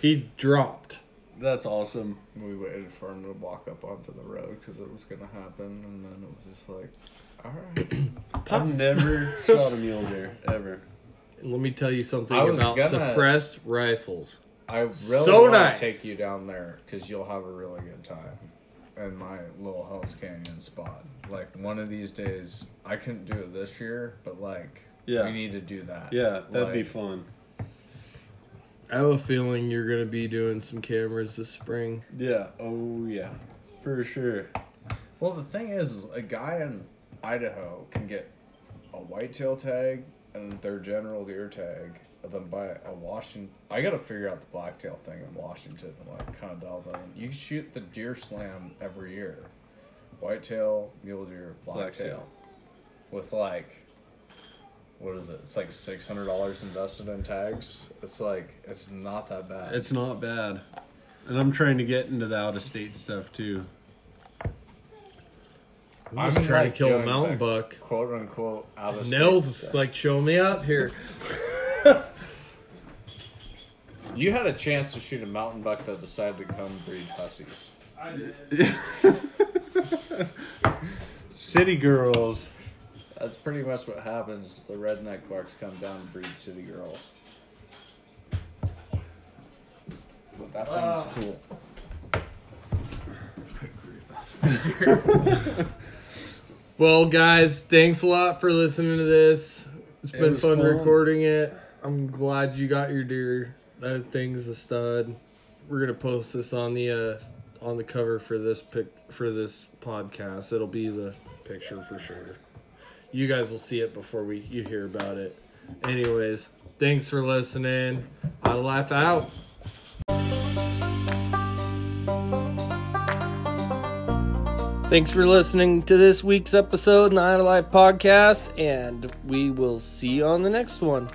he dropped. That's awesome. We waited for him to walk up onto the road because it was going to happen. And then it was just like, all right. I've never shot a mule deer ever. Let me tell you something I was about gonna- suppressed rifles. I really So want nice. to take you down there because you'll have a really good time in my little Hell's Canyon spot. Like one of these days, I couldn't do it this year, but like Yeah. we need to do that. Yeah, that'd be Like, fun. I have a feeling you're gonna be doing some cameras this spring. Yeah. Oh yeah, for sure. Well, the thing is, is a guy in Idaho can get a whitetail tag and their general deer tag, and then buy a Washington. I got to figure out the blacktail thing in Washington and like kind of dial that in. You shoot the deer slam every year, whitetail, mule deer, blacktail, Blacktail. with like. What is it? It's like six hundred dollars invested in tags. It's like it's not that bad. It's not bad, and I'm trying to get into the out of state stuff too. I'm just trying like, to kill a mountain the buck. quote unquote out of state Nels stuff. is like, show me up here. You had a chance to shoot a mountain buck that decided to come breed hussies. City girls. That's pretty much what happens. The redneck bucks come down and breed city girls. But that thing's cool. Well, guys, thanks a lot for listening to this. It's been was fun fun. recording it. I'm glad you got your deer. That thing's a stud. We're gonna post this on the uh, on the cover for this pic for this podcast. It'll be the picture for sure. You guys will see it before we you hear about it. Anyways, thanks for listening. I laugh out. Thanks for listening to this week's episode, Nine Life Podcast, and we will see you on the next one.